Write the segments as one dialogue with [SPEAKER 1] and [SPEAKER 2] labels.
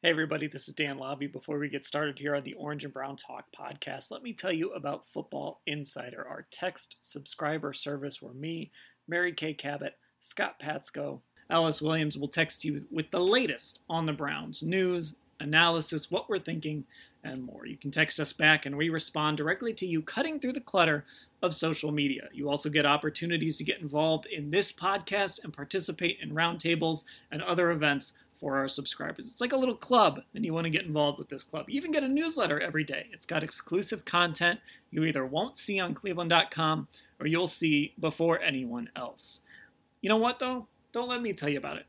[SPEAKER 1] Hey, everybody, this is Dan Labbe. Before we get started here on the Orange and Brown Talk podcast, let me tell you about Football Insider, our text subscriber service where me, Mary Kay Cabot, Scott Patsko, Ellis Williams will text you with the latest on the Browns news, analysis, what we're thinking, and more. You can text us back and we respond directly to you, cutting through the clutter of social media. You also get opportunities to get involved in this podcast and participate in roundtables and other events for our subscribers. It's like a little club, and you want to get involved with this club. You even get a newsletter every day. It's got exclusive content you either won't see on cleveland.com or you'll see before anyone else. You know what, though? Don't let me tell you about it.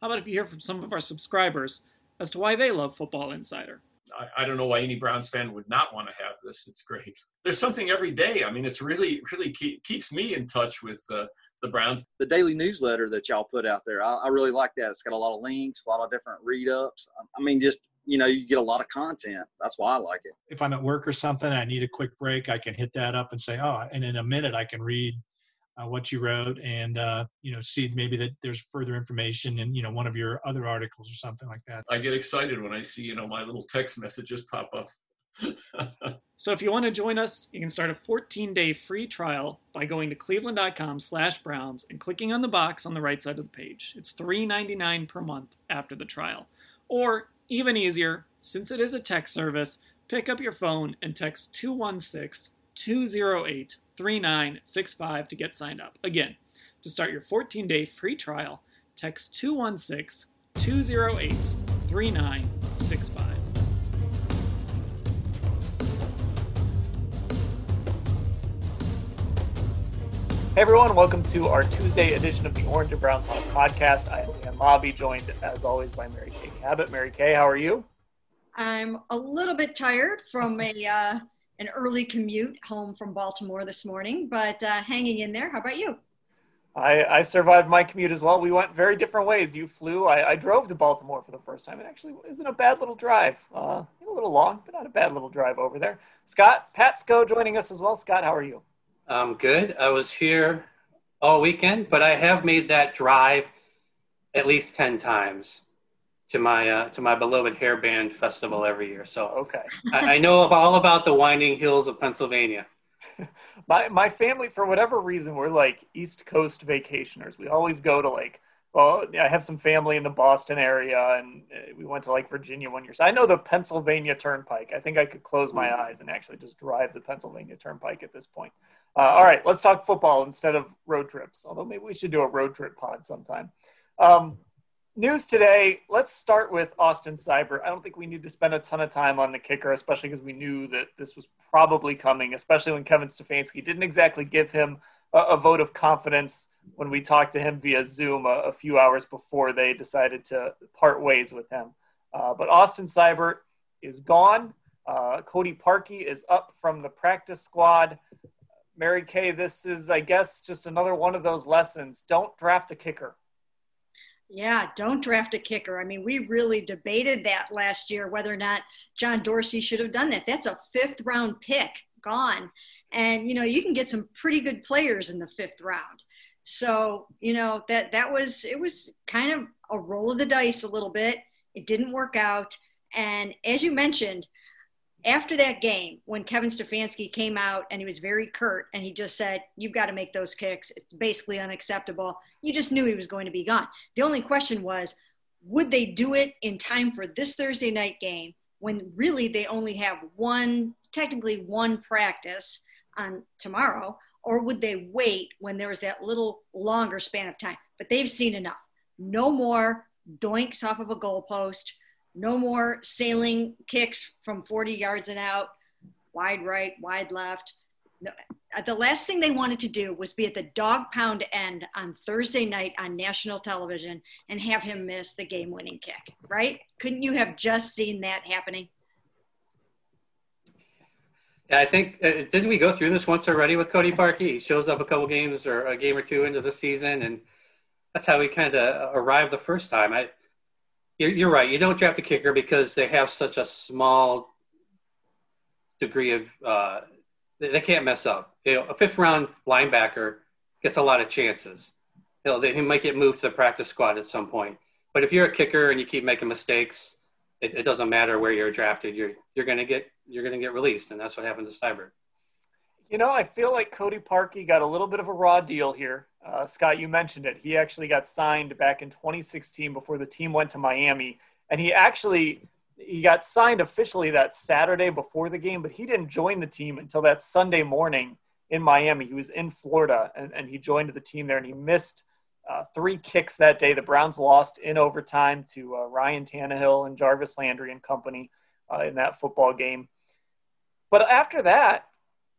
[SPEAKER 1] How about if you hear from some of our subscribers as to why they love Football Insider?
[SPEAKER 2] I, I don't know why any Browns fan would not want to have this. It's great. There's something every day. I mean, it's really, really keep, keeps me in touch with uh, the Browns.
[SPEAKER 3] The daily newsletter that y'all put out there, I, I really like that. It's got a lot of links, a lot of different read ups. I mean, just you know, you get a lot of content. That's why I like it.
[SPEAKER 4] If I'm at work or something, I need a quick break. I can hit that up and say, oh, and in a minute I can read uh, what you wrote and uh, you know see maybe that there's further information in you know one of your other articles or something like that.
[SPEAKER 2] I get excited when I see you know my little text messages pop up.
[SPEAKER 1] so if you want to join us, you can start a 14-day free trial by going to cleveland.com slash browns and clicking on the box on the right side of the page. It's $3.99 per month after the trial. Or even easier, since it is a text service, pick up your phone and text 216 208 3965 to get signed up. Again, to start your 14 day free trial, text 216 208 3965. Hey everyone, welcome to our Tuesday edition of the Orange and Brown Talk podcast. I am Dan Labbe, joined as always by Mary Kay Cabot. Mary Kay, how are you?
[SPEAKER 5] I'm a little bit tired from a uh, an early commute home from Baltimore this morning, but uh, hanging in there. How about you?
[SPEAKER 1] I, I, survived my commute as well. We went very different ways. You flew. I, I, drove to Baltimore for the first time. It actually isn't a bad little drive. Uh, a little long, but not a bad little drive over there. Scott Patsko joining us as well. Scott, how are you?
[SPEAKER 6] I'm good. I was here all weekend, but I have made that drive at least 10 times to my uh, to my beloved hairband festival every year. So
[SPEAKER 1] okay,
[SPEAKER 6] I, I, know all about the winding hills of Pennsylvania.
[SPEAKER 1] my my family, for whatever reason, we're like East Coast vacationers. We always go to like. Well, I have some family in the Boston area, and uh, we went to like Virginia one year. So I know the Pennsylvania Turnpike. I think I could close my eyes and actually just drive the Pennsylvania Turnpike at this point. Uh, all right, let's talk football instead of road trips. Although maybe we should do a road trip pod sometime. Um, news today. Let's start with Austin Seibert. I don't think we need to spend a ton of time on the kicker, especially because we knew that this was probably coming, especially when Kevin Stefanski didn't exactly give him a, a vote of confidence when we talked to him via Zoom a, a few hours before they decided to part ways with him. Uh, but Austin Seibert is gone. Uh, Cody Parkey is up from the practice squad. Mary Kay, this is, I guess, just another one of those lessons. Don't draft a kicker.
[SPEAKER 5] Yeah, don't draft a kicker. I mean, we really debated that last year whether or not John Dorsey should have done that. That's a fifth round pick gone. And you know, you can get some pretty good players in the fifth round. So, you know, that that was it was kind of a roll of the dice a little bit. It didn't work out. And as you mentioned, after that game, when Kevin Stefanski came out and he was very curt and he just said, You've got to make those kicks. It's basically unacceptable. You just knew he was going to be gone. The only question was, would they do it in time for this Thursday night game when really they only have one, technically one practice on tomorrow? Or would they wait when there was that little longer span of time? But they've seen enough. No more doinks off of a goalpost, no more sailing kicks from 40 yards and out, wide right, wide left. No, uh, the last thing they wanted to do was be at the dog pound end on Thursday night on national television and have him miss the game winning kick, right? Couldn't you have just seen that happening?
[SPEAKER 6] Yeah, I think uh, didn't we go through this once already with Cody Parkey? He shows up a couple games or a game or two into the season, and that's how we kind of arrived the first time. I, you're, you're right. You don't draft a kicker because they have such a small degree of uh, they can't mess up. You know, a fifth round linebacker gets a lot of chances. You know, they, he might get moved to the practice squad at some point. But if you're a kicker and you keep making mistakes, it, it doesn't matter where you're drafted. You're you're gonna get you're gonna get released, and that's what happened to Seibert.
[SPEAKER 1] You know, I feel like Cody Parkey got a little bit of a raw deal here. Uh, Scott, you mentioned it. He actually got signed back in 2016 before the team went to Miami, and he actually he got signed officially that Saturday before the game, but he didn't join the team until that Sunday morning in Miami. He was in Florida and, and he joined the team there and he missed uh, three kicks that day. The Browns lost in overtime to uh, Ryan Tannehill and Jarvis Landry and company uh, in that football game. But after that,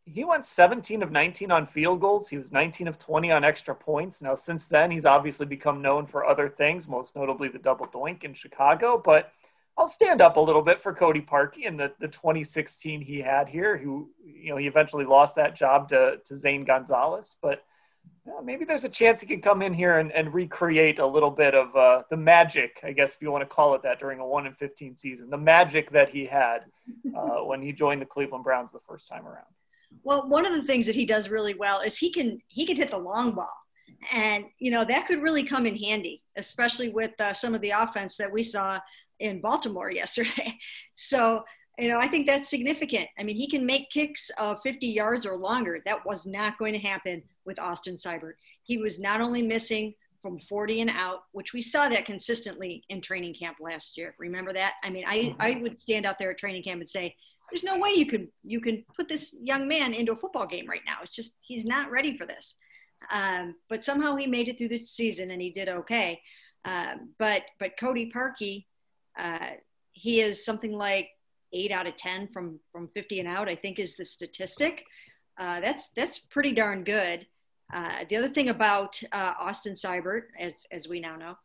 [SPEAKER 1] he went 17 of 19 on field goals. He was 19 of 20 on extra points. Now, since then, he's obviously become known for other things, most notably the double doink in Chicago. But I'll stand up a little bit for Cody Parkey in the, the 2016 he had here, who, you know, he eventually lost that job to, to Zane Gonzalez. But know, maybe there's a chance he can come in here and, and recreate a little bit of uh, the magic, I guess, if you want to call it that, during a 1 in 15 season, the magic that he had uh, when he joined the Cleveland Browns the first time around.
[SPEAKER 5] Well, one of the things that he does really well is he can he can hit the long ball and you know that could really come in handy especially with uh, some of the offense that we saw in Baltimore yesterday. So, you know, I think that's significant. I mean, he can make kicks of 50 yards or longer. That was not going to happen with Austin Seibert. He was not only missing from 40 and out, which we saw that consistently in training camp last year. Remember that? I mean, I, I would stand out there at training camp and say, there's no way you can you can put this young man into a football game right now. It's just he's not ready for this. Um, but somehow he made it through this season and he did okay. Um, but but Cody Parkey, uh, he is something like eight out of 10 from, from 50 and out, I think is the statistic. Uh, that's, that's pretty darn good. Uh, the other thing about uh, Austin Seibert, as, as we now know,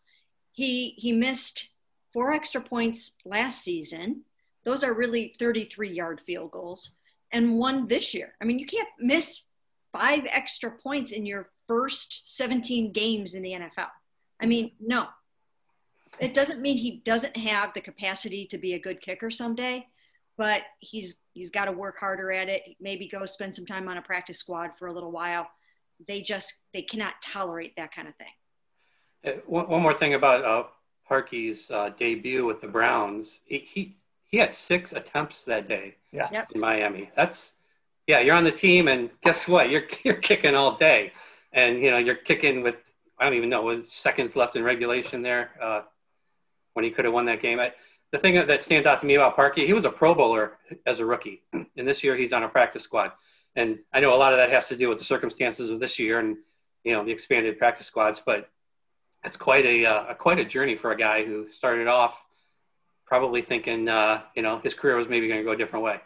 [SPEAKER 5] he, he missed four extra points last season. Those are really 33 yard field goals and one this year. I mean, you can't miss five extra points in your first 17 games in the NFL. I mean, no, it doesn't mean he doesn't have the capacity to be a good kicker someday, but he's he's got to work harder at it. Maybe go spend some time on a practice squad for a little while. They just they cannot tolerate that kind of thing.
[SPEAKER 6] Uh, one, one more thing about uh, Parkey's uh, debut with the Browns. He, he he had six attempts that day.
[SPEAKER 1] Yeah.
[SPEAKER 5] Yep.
[SPEAKER 6] In Miami, that's yeah. You're on the team, and guess what? You're you're kicking all day, and you know you're kicking with I don't even know with seconds left in regulation there. Uh, when he could have won that game. I, the thing that stands out to me about Parkey, he was a Pro Bowler as a rookie, and this year he's on a practice squad. And I know a lot of that has to do with the circumstances of this year and you know the expanded practice squads, but it's quite a, uh, quite a journey for a guy who started off probably thinking uh, you know his career was maybe going to go a different way.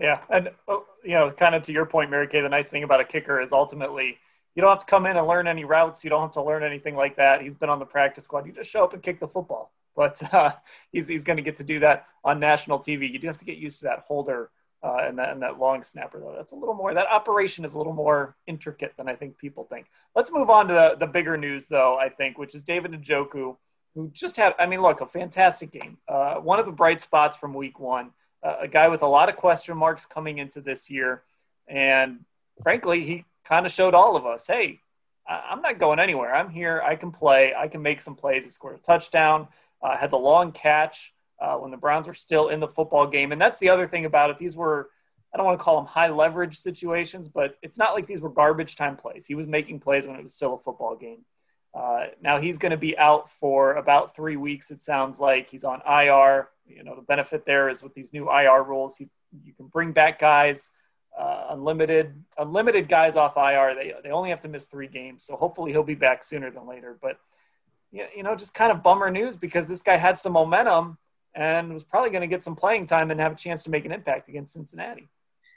[SPEAKER 1] Yeah, and oh, you know, kind of to your point, Mary Kay. The nice thing about a kicker is ultimately you don't have to come in and learn any routes. You don't have to learn anything like that. He's been on the practice squad. You just show up and kick the football but uh, he's, he's going to get to do that on national TV. You do have to get used to that holder uh, and, that, and that long snapper, though. That's a little more, that operation is a little more intricate than I think people think. Let's move on to the, the bigger news, though, I think, which is David Njoku, who just had, I mean, look, a fantastic game. Uh, one of the bright spots from week one, uh, a guy with a lot of question marks coming into this year. And frankly, he kind of showed all of us hey, I'm not going anywhere. I'm here. I can play. I can make some plays. He scored a touchdown uh, had the long catch uh, when the Browns were still in the football game. And that's the other thing about it. These were, I don't want to call them high leverage situations, but it's not like these were garbage time plays. He was making plays when it was still a football game. Uh, now he's going to be out for about three weeks. It sounds like he's on IR. You know, the benefit there is with these new IR rules, he, you can bring back guys, uh, unlimited, unlimited guys off IR. They, they only have to miss three games. So hopefully he'll be back sooner than later. But, you know, just kind of bummer news because this guy had some momentum and was probably going to get some playing time and have a chance to make an impact against Cincinnati.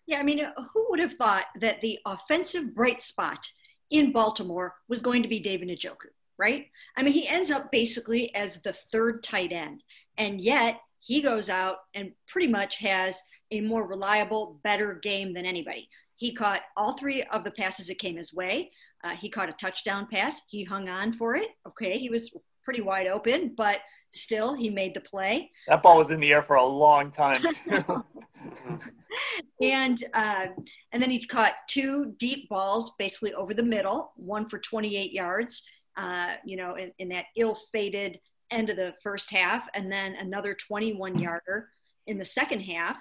[SPEAKER 5] Yeah, I mean, who would have thought that the offensive bright spot in Baltimore was going to be David Njoku, right? I mean, he ends up basically as the third tight end, and yet he goes out and pretty much has a more reliable, better game than anybody. He caught all three of the passes that came his way. Uh, he caught a touchdown pass. He hung on for it. Okay, he was pretty wide open, but still he made the play.
[SPEAKER 1] That ball was in the air for a long time.
[SPEAKER 5] and uh, and then he caught two deep balls, basically over the middle, one for 28 yards. Uh, you know, in, in that ill-fated end of the first half, and then another 21 yarder in the second half.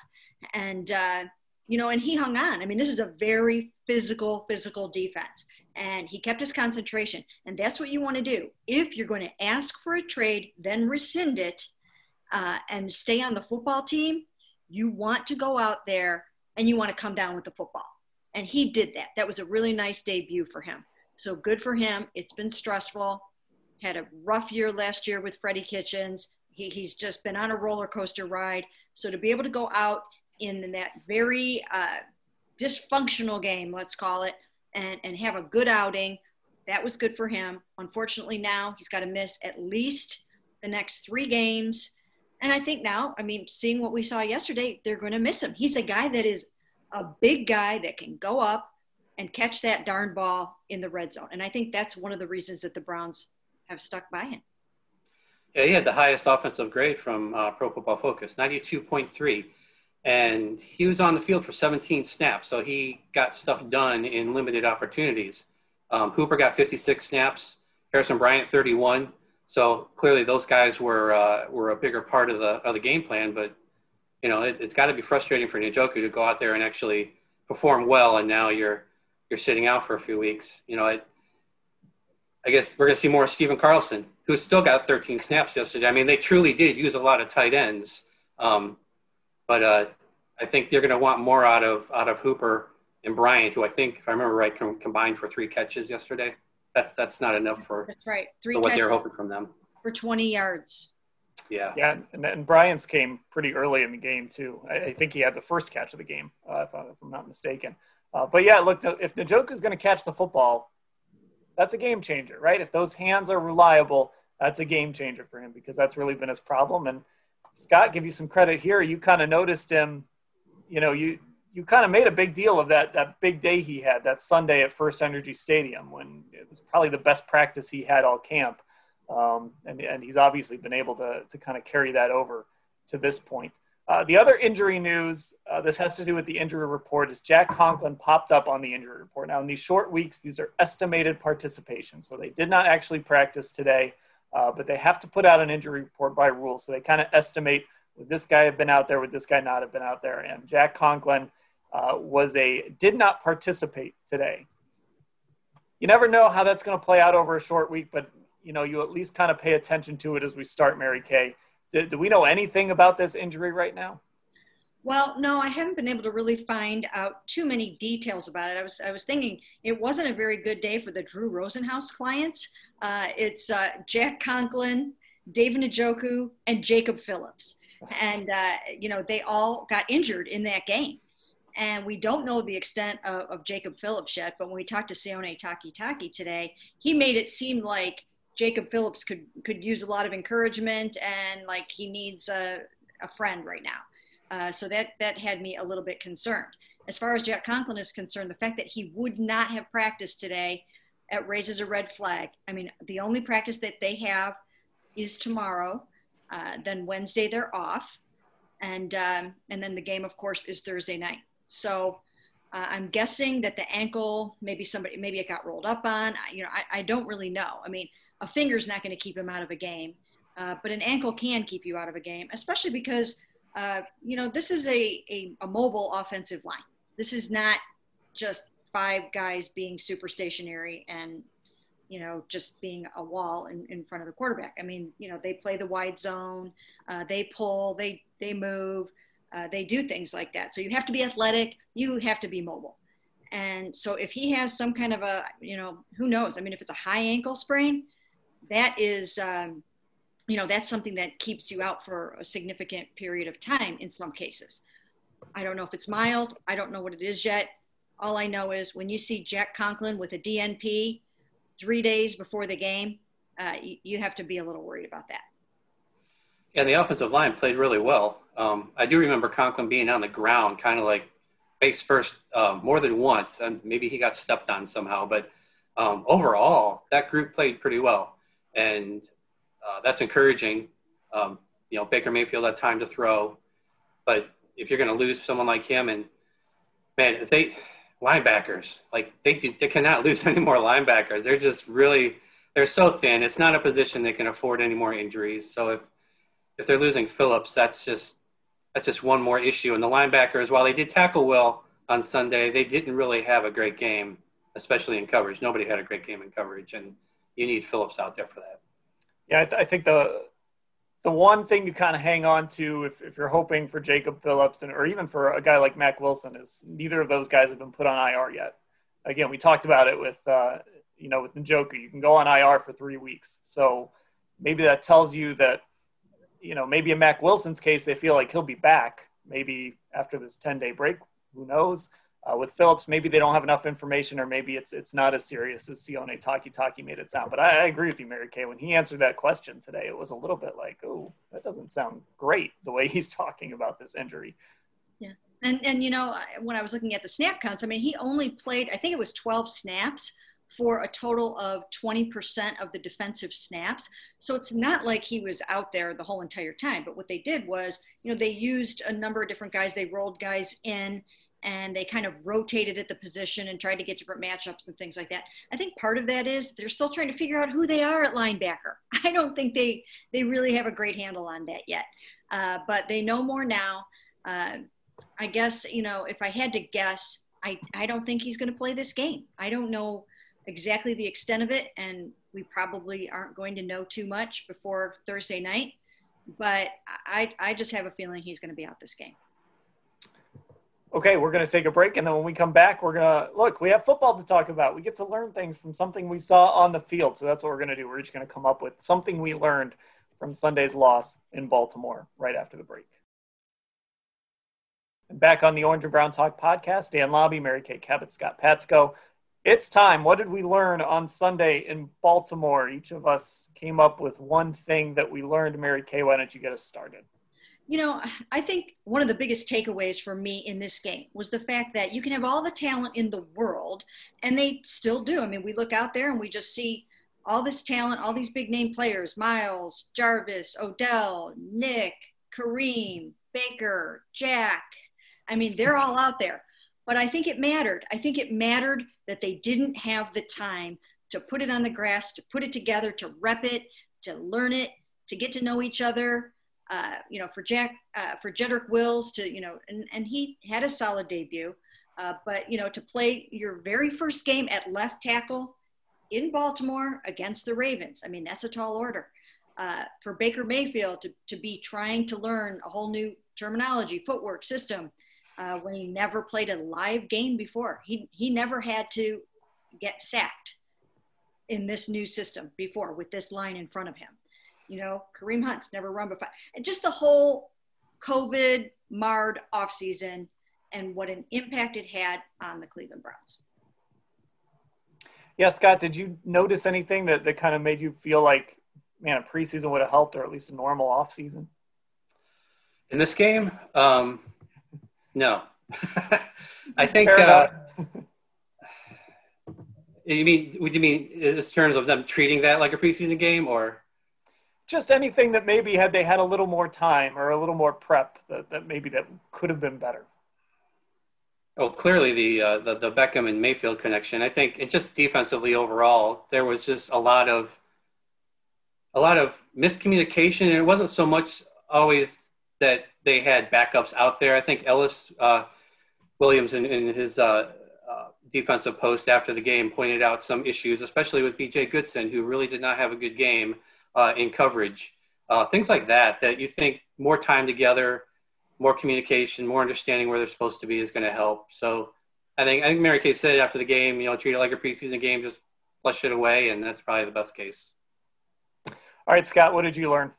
[SPEAKER 5] And uh, you know, and he hung on. I mean, this is a very physical, physical defense and he kept his concentration. And that's what you want to do. If you're going to ask for a trade, then rescind it uh, and stay on the football team, you want to go out there and you want to come down with the football. And he did that. That was a really nice debut for him. So good for him. It's been stressful. Had a rough year last year with Freddie Kitchens. He, he's just been on a roller coaster ride. So to be able to go out in that very uh, dysfunctional game, let's call it, and, and have a good outing. That was good for him. Unfortunately, now he's got to miss at least the next three games. And I think now, I mean, seeing what we saw yesterday, they're going to miss him. He's a guy that is a big guy that can go up and catch that darn ball in the red zone. And I think that's one of the reasons that the Browns have stuck by him.
[SPEAKER 6] Yeah, he had the highest offensive grade from uh, Pro Football Focus, 92.3 and he was on the field for 17 snaps, so he got stuff done in limited opportunities. Um, Hooper got 56 snaps, Harrison Bryant 31. So clearly, those guys were uh, were a bigger part of the of the game plan. But you know, it, has got to be frustrating for Njoku to go out there and actually perform well, and now you're you're sitting out for a few weeks. You know, it, I guess we're going to see more of Stephen Carlson, who still got 13 snaps yesterday. I mean, they truly did use a lot of tight ends. Um, but uh, I think they're going to want more out of out of Hooper and Bryant, who I think, if I remember right, com- combined for three catches yesterday. That's that's not enough for
[SPEAKER 5] that's right.
[SPEAKER 6] Three for what they're hoping from them
[SPEAKER 5] for 20 yards.
[SPEAKER 6] Yeah.
[SPEAKER 1] Yeah, and, and Bryant's came pretty early in the game too. I, I think he had the first catch of the game, uh, if, I, am not mistaken. Uh, but yeah, look, if Njoku is going to catch the football, that's a game changer, right? If those hands are reliable, that's a game changer for him because that's really been his problem. And Scott, give you some credit here. You kind of noticed him. You know, you you kind of made a big deal of that that big day he had that Sunday at First Energy Stadium when it was probably the best practice he had all camp, um, and and he's obviously been able to to kind of carry that over to this point. Uh, the other injury news, uh, this has to do with the injury report, is Jack Conklin popped up on the injury report. Now, in these short weeks, these are estimated participation. So they did not actually practice today uh, but they have to put out an injury report by rule. So they kind of estimate would this guy have been out there, would this guy not have been out there? And Jack Conklin uh, was a did not participate today. You never know how that's going to play out over a short week, but you know you at least kind of pay attention to it as we start. Mary Kay, do, do we know anything about this injury right now?
[SPEAKER 5] Well, no, I haven't been able to really find out too many details about it. I was I was thinking it wasn't a very good day for the Drew Rosenhaus clients. Uh, it's uh, Jack Conklin, David Njoku, and Jacob Phillips, and uh, you know they all got injured in that game. And we don't know the extent of, of Jacob Phillips yet. But when we talked to Sione Takitaki today, he made it seem like Jacob Phillips could could use a lot of encouragement and like he needs a, a friend right now. Uh, so that that had me a little bit concerned. As far as Jack Conklin is concerned, the fact that he would not have practiced today it raises a red flag. I mean, the only practice that they have is tomorrow. Uh, then Wednesday they're off, and um, and then the game, of course, is Thursday night. So uh, I'm guessing that the ankle, maybe somebody, maybe it got rolled up on. You know, I, I don't really know. I mean, a finger's not going to keep him out of a game, uh, but an ankle can keep you out of a game, especially because uh, you know, this is a, a, a mobile offensive line. This is not just five guys being super stationary and you know, just being a wall in, in front of the quarterback. I mean, you know, they play the wide zone, uh, they pull, they they move, uh, they do things like that. So you have to be athletic, you have to be mobile. And so if he has some kind of a, you know, who knows? I mean, if it's a high ankle sprain, that is, um, you know, that's something that keeps you out for a significant period of time in some cases. I don't know if it's mild. I don't know what it is yet. All I know is when you see Jack Conklin with a DNP three days before the game, uh, you, you, have to be a little worried about that.
[SPEAKER 6] Yeah, the offensive line played really well. Um, I do remember Conklin being on the ground, kind of like face first, um, more than once, and maybe he got stepped on somehow. But um, overall, that group played pretty well, and uh, that's encouraging. Um, you know, Baker Mayfield had time to throw, but if you're going to lose someone like him, and man, if they linebackers like they do, they cannot lose any more linebackers. They're just really they're so thin. It's not a position they can afford any more injuries. So if if they're losing Phillips, that's just that's just one more issue. And the linebackers, while they did tackle well on Sunday, they didn't really have a great game, especially in coverage. Nobody had a great game in coverage, and you need Phillips out there for that.
[SPEAKER 1] Yeah, I, th- I think the the one thing you kind of hang on to if, if you're hoping for Jacob Phillips and or even for a guy like Mac Wilson is neither of those guys have been put on IR yet. Again, we talked about it with uh, you know with Njoku. You can go on IR for three weeks, so maybe that tells you that you know maybe in Mac Wilson's case they feel like he'll be back maybe after this 10 day break. Who knows? Uh, with Phillips, maybe they don't have enough information, or maybe it's it's not as serious as Sione Takitaki made it sound. But I, I, agree with you, Mary Kay. When he answered that question today, it was a little bit like, oh, that doesn't sound great the way he's talking about this injury.
[SPEAKER 5] Yeah, and and you know when I was looking at the snap counts, I mean he only played, I think it was 12 snaps for a total of 20% of the defensive snaps. So it's not like he was out there the whole entire time. But what they did was, you know, they used a number of different guys. They rolled guys in and they kind of rotated at the position and tried to get different matchups and things like that. I think part of that is they're still trying to figure out who they are at linebacker. I don't think they they really have a great handle on that yet, uh, but they know more now. Uh, I guess you know if I had to guess, I I don't think he's going to play this game. I don't know exactly the extent of it, and we probably aren't going to know too much before Thursday night. But I I just have a feeling he's going to be out this game
[SPEAKER 1] okay, we're going to take a break. And then when we come back, we're going to look, we have football to talk about. We get to learn things from something we saw on the field. So that's what we're going to do. We're just going to come up with something we learned from Sunday's loss in Baltimore right after the break. And back on the Orange and Brown Talk podcast, Dan Labbe, Mary Kay Cabot, Scott Patsko. It's time. What did we learn on Sunday in Baltimore? Each of us came up with one thing that we learned. Mary Kay, why don't you get us started?
[SPEAKER 5] You know, I think one of the biggest takeaways for me in this game was the fact that you can have all the talent in the world, and they still do. I mean, we look out there and we just see all this talent, all these big name players Miles, Jarvis, Odell, Nick, Kareem, Baker, Jack. I mean, they're all out there. But I think it mattered. I think it mattered that they didn't have the time to put it on the grass, to put it together, to rep it, to learn it, to get to know each other uh, you know, for Jack, uh, for Jedrick Wills to, you know, and, and he had a solid debut. Uh, but, you know, to play your very first game at left tackle in Baltimore against the Ravens, I mean, that's a tall order. Uh, for Baker Mayfield to, to be trying to learn a whole new terminology, footwork, system, uh, when he never played a live game before. He, he never had to get sacked in this new system before with this line in front of him. You know, Kareem Hunt's never run before. And just the whole COVID marred offseason and what an impact it had on the Cleveland Browns.
[SPEAKER 1] Yeah, Scott, did you notice anything that, that kind of made you feel like, man, a preseason would have helped or at least a normal offseason?
[SPEAKER 6] In this game? Um, no. I think. Uh, you mean? Would you mean in terms of them treating that like a preseason game, or?
[SPEAKER 1] Just anything that maybe had they had a little more time or a little more prep that, that maybe that could have been better.
[SPEAKER 6] Oh, clearly the, uh, the the Beckham and Mayfield connection. I think it just defensively overall, there was just a lot of a lot of miscommunication, and it wasn't so much always that they had backups out there. I think Ellis uh, Williams in, in his uh, uh, defensive post after the game pointed out some issues, especially with BJ Goodson, who really did not have a good game uh, in coverage. Uh, things like that, that you think more time together, more communication, more understanding where they're supposed to be is going to help. So I think, I think Mary Kay said after the game, you know, treat it like a preseason game, just flush it away, and that's probably the best case.
[SPEAKER 1] All right, Scott, what did you learn?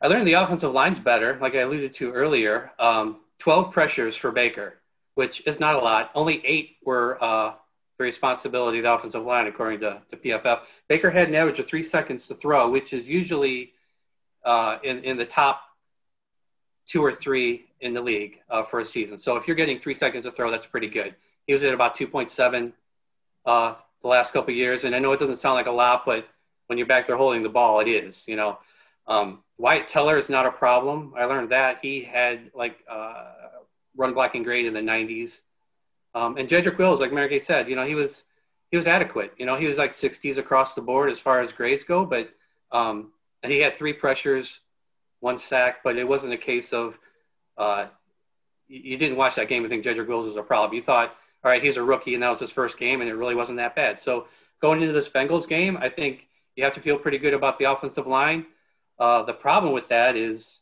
[SPEAKER 6] I learned the offensive line's better, like I alluded to earlier. Um, 12 pressures for Baker, which is not a lot. Only eight were uh, the responsibility of the offensive line, according to, to PFF. Baker had an average of three seconds to throw, which is usually uh, in, in the top two or three in the league uh, for a season. So if you're getting three seconds to throw, that's pretty good. He was at about 2.7 uh, the last couple years. And I know it doesn't sound like a lot, but when you're back there holding the ball, it is, you know. Um, Wyatt Teller is not a problem. I learned that he had like uh, run blocking grade in the 90s. Um, and Jedrick Wills, like Mary said, you know, he was he was adequate. You know, he was like 60s across the board as far as grades go, but um, he had three pressures, one sack, but it wasn't a case of uh, you didn't watch that game and think Jedrick Wills was a problem. You thought, all right, he's a rookie and that was his first game, and it really wasn't that bad. So going into this Bengals game, I think you have to feel pretty good about the offensive line. Uh, the problem with that is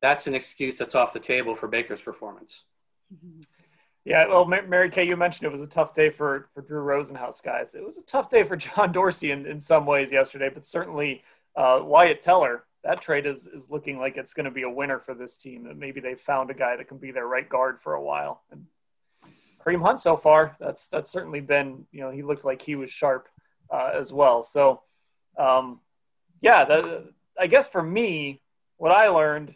[SPEAKER 6] that's an excuse that's off the table for Baker's performance.
[SPEAKER 1] Yeah, well, Mary Kay, you mentioned it was a tough day for for Drew Rosenhaus, guys. It was a tough day for John Dorsey in, in some ways yesterday, but certainly uh, Wyatt Teller, that trade is is looking like it's going to be a winner for this team. That maybe they found a guy that can be their right guard for a while. And Kareem Hunt so far, that's that's certainly been you know he looked like he was sharp uh, as well. So um, yeah, the, I guess for me, what I learned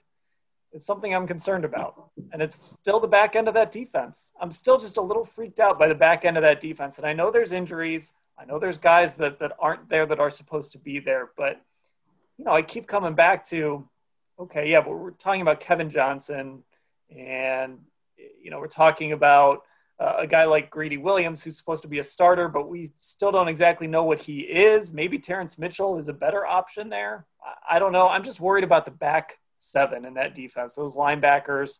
[SPEAKER 1] is something I'm concerned about, and it's still the back end of that defense. I'm still just a little freaked out by the back end of that defense, and I know there's injuries. I know there's guys that that aren't there that are supposed to be there, but you know, I keep coming back to, okay, yeah, but we're talking about Kevin Johnson, and you know, we're talking about uh, a guy like Greedy Williams, who's supposed to be a starter, but we still don't exactly know what he is. Maybe Terrance Mitchell is a better option there. I, I don't know. I'm just worried about the back seven in that defense, those linebackers,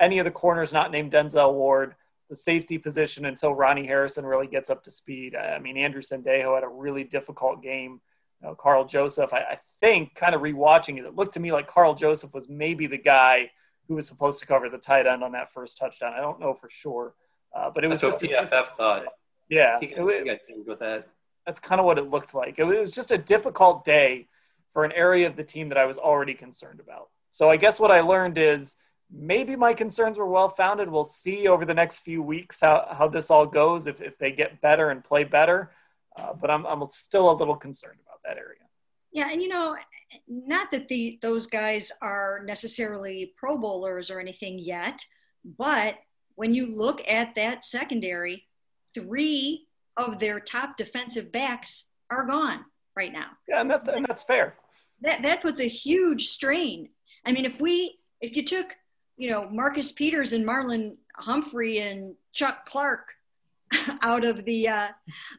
[SPEAKER 1] any of the corners not named Denzel Ward, the safety position until Ronnie Harrison really gets up to speed. I mean, Andrew Sendejo had a really difficult game. You know, Karl Joseph, I, I think, kind of rewatching it, it looked to me like Karl Joseph was maybe the guy who was supposed to cover the tight end on that first touchdown. I don't know for sure. Uh, but it was
[SPEAKER 6] that's
[SPEAKER 1] just
[SPEAKER 6] what PFF thought.
[SPEAKER 1] Yeah,
[SPEAKER 6] he got, he got with that.
[SPEAKER 1] That's kind of what it looked like. It was just a difficult day for an area of the team that I was already concerned about. So I guess what I learned is maybe my concerns were well founded. We'll see over the next few weeks how, how this all goes if, if they get better and play better. Uh, but I'm, I'm still a little concerned about that area.
[SPEAKER 5] Yeah, and you know, not that the those guys are necessarily Pro Bowlers or anything yet, but when you look at that secondary, three of their top defensive backs are gone right now.
[SPEAKER 1] Yeah, and that's and that's fair.
[SPEAKER 5] That that puts a huge strain. I mean, if we if you took you know Marcus Peters and Marlon Humphrey and Chuck Clark out of the uh,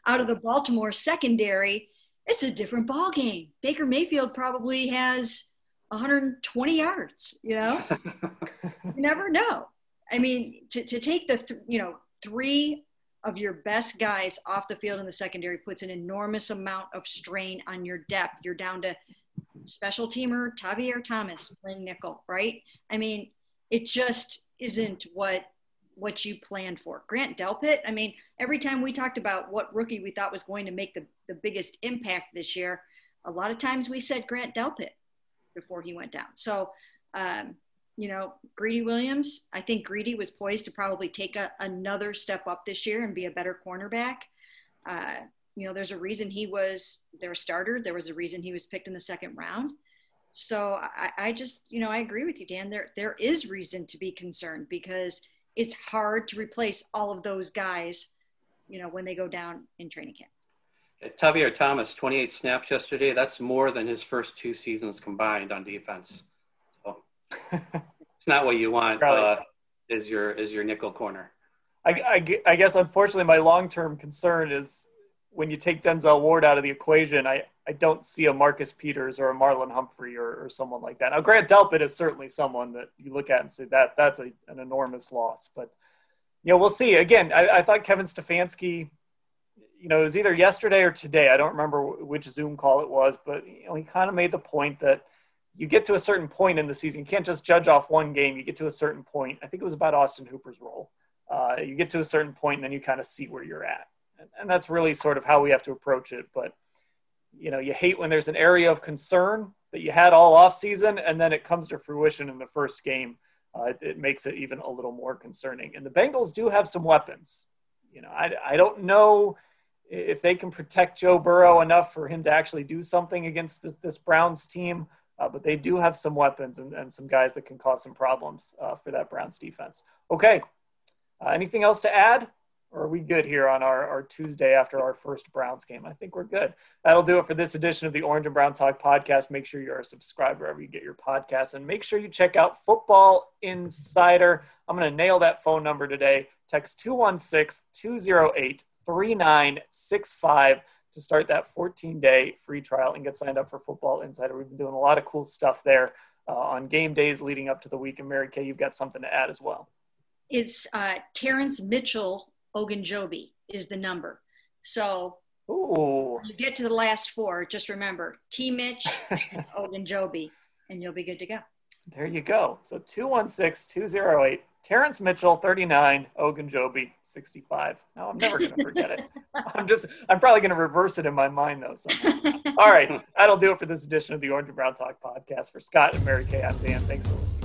[SPEAKER 5] out of the Baltimore secondary, it's a different ball game. Baker Mayfield probably has 120 yards. You know, you never know. I mean, to, to take the, th- you know, three of your best guys off the field in the secondary puts an enormous amount of strain on your depth. You're down to special teamer Tavierre Thomas playing nickel, right? I mean, it just isn't what what you planned for. Grant Delpit, I mean, every time we talked about what rookie we thought was going to make the, the biggest impact this year, a lot of times we said Grant Delpit before he went down. So um, you know, Greedy Williams, I think Greedy was poised to probably take a, another step up this year and be a better cornerback. Uh, you know, there's a reason he was their starter. There was a reason he was picked in the second round. So I, I just, you know, I agree with you, Dan. There, there is reason to be concerned because it's hard to replace all of those guys, you know, when they go down in training camp.
[SPEAKER 6] Tavierre Thomas, 28 snaps yesterday. That's more than his first two seasons combined on defense it's not what you want. Uh, is your is your nickel corner?
[SPEAKER 1] I, I, I guess unfortunately my long term concern is when you take Denzel Ward out of the equation, I, I don't see a Marcus Peters or a Marlon Humphrey or, or someone like that. Now, Grant Delpit is certainly someone that you look at and say that that's a, an enormous loss. But you know, we'll see. Again, I, I thought Kevin Stefanski, you know, it was either yesterday or today. I don't remember which Zoom call it was, but you know, he kind of made the point that you get to a certain point in the season. You can't just judge off one game. You get to a certain point. I think it was about Austin Hooper's role. Uh, you get to a certain point, and then you kind of see where you're at, and, and that's really sort of how we have to approach it. But you know, you hate when there's an area of concern that you had all off season, and then it comes to fruition in the first game uh, it, it, makes it even a little more concerning. And the Bengals do have some weapons. You know, I, I don't know if they can protect Joe Burrow enough for him to actually do something against this, this Browns team, uh, but they do have some weapons and, and, some guys that can cause some problems uh, for that Browns defense. Okay. Uh, anything else to add? Or are we good here on our, our Tuesday after our first Browns game? I think we're good. That'll do it for this edition of the Orange and Brown Talk podcast. Make sure you're a subscriber wherever you get your podcasts and make sure you check out Football Insider. I'm going to nail that phone number today. Text 216 208 3965 to start that 14 day free trial and get signed up for Football Insider. We've been doing a lot of cool stuff there uh, on game days leading up to the week. And Mary Kay, you've got something to add as well.
[SPEAKER 5] It's uh, Terrance Mitchell Ogunjobi is the number. So
[SPEAKER 1] Ooh.
[SPEAKER 5] you get to the last four, just remember T Mitch Ogunjobi, and you'll be good to go.
[SPEAKER 1] There you go. So 216 208 Terrance Mitchell, 39, Ogunjobi, 65. No, I'm never going to forget it. I'm just, I'm probably going to reverse it in my mind, though. Somehow. All right. That'll do it for this edition of the Orange and Brown Talk podcast. For Scott and Mary Kay, I'm Dan. Thanks for listening.